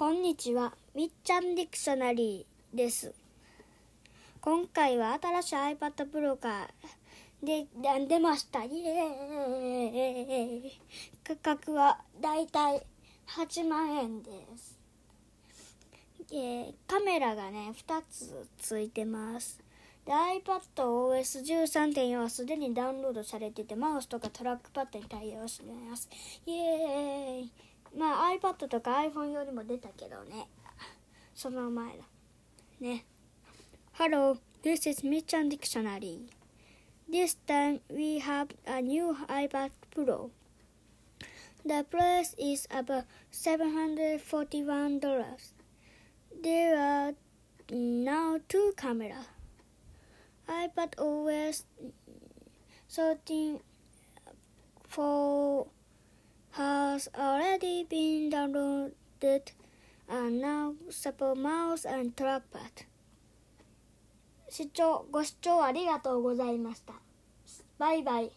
こんにちは、みっちゃんディクショナリーです。今回は新しい iPad Pro がで出ました。イエーイ価格はだいたい8万円です。えーカメラがね、2つついてます。で iPadOS13.4 はすでにダウンロードされてて、マウスとかトラックパッドに対応してます。イエーイ iPad とか iPhone よりも出たけどね。その前だ。ね。Hello, this is Michan Dictionary. This time we have a new iPad Pro. The price is about $741. There are now two cameras. iPad OS 13 4 has already been downloaded and now support mouse and trackpad. 視聴ご視聴ありがとうございました。バイバイ。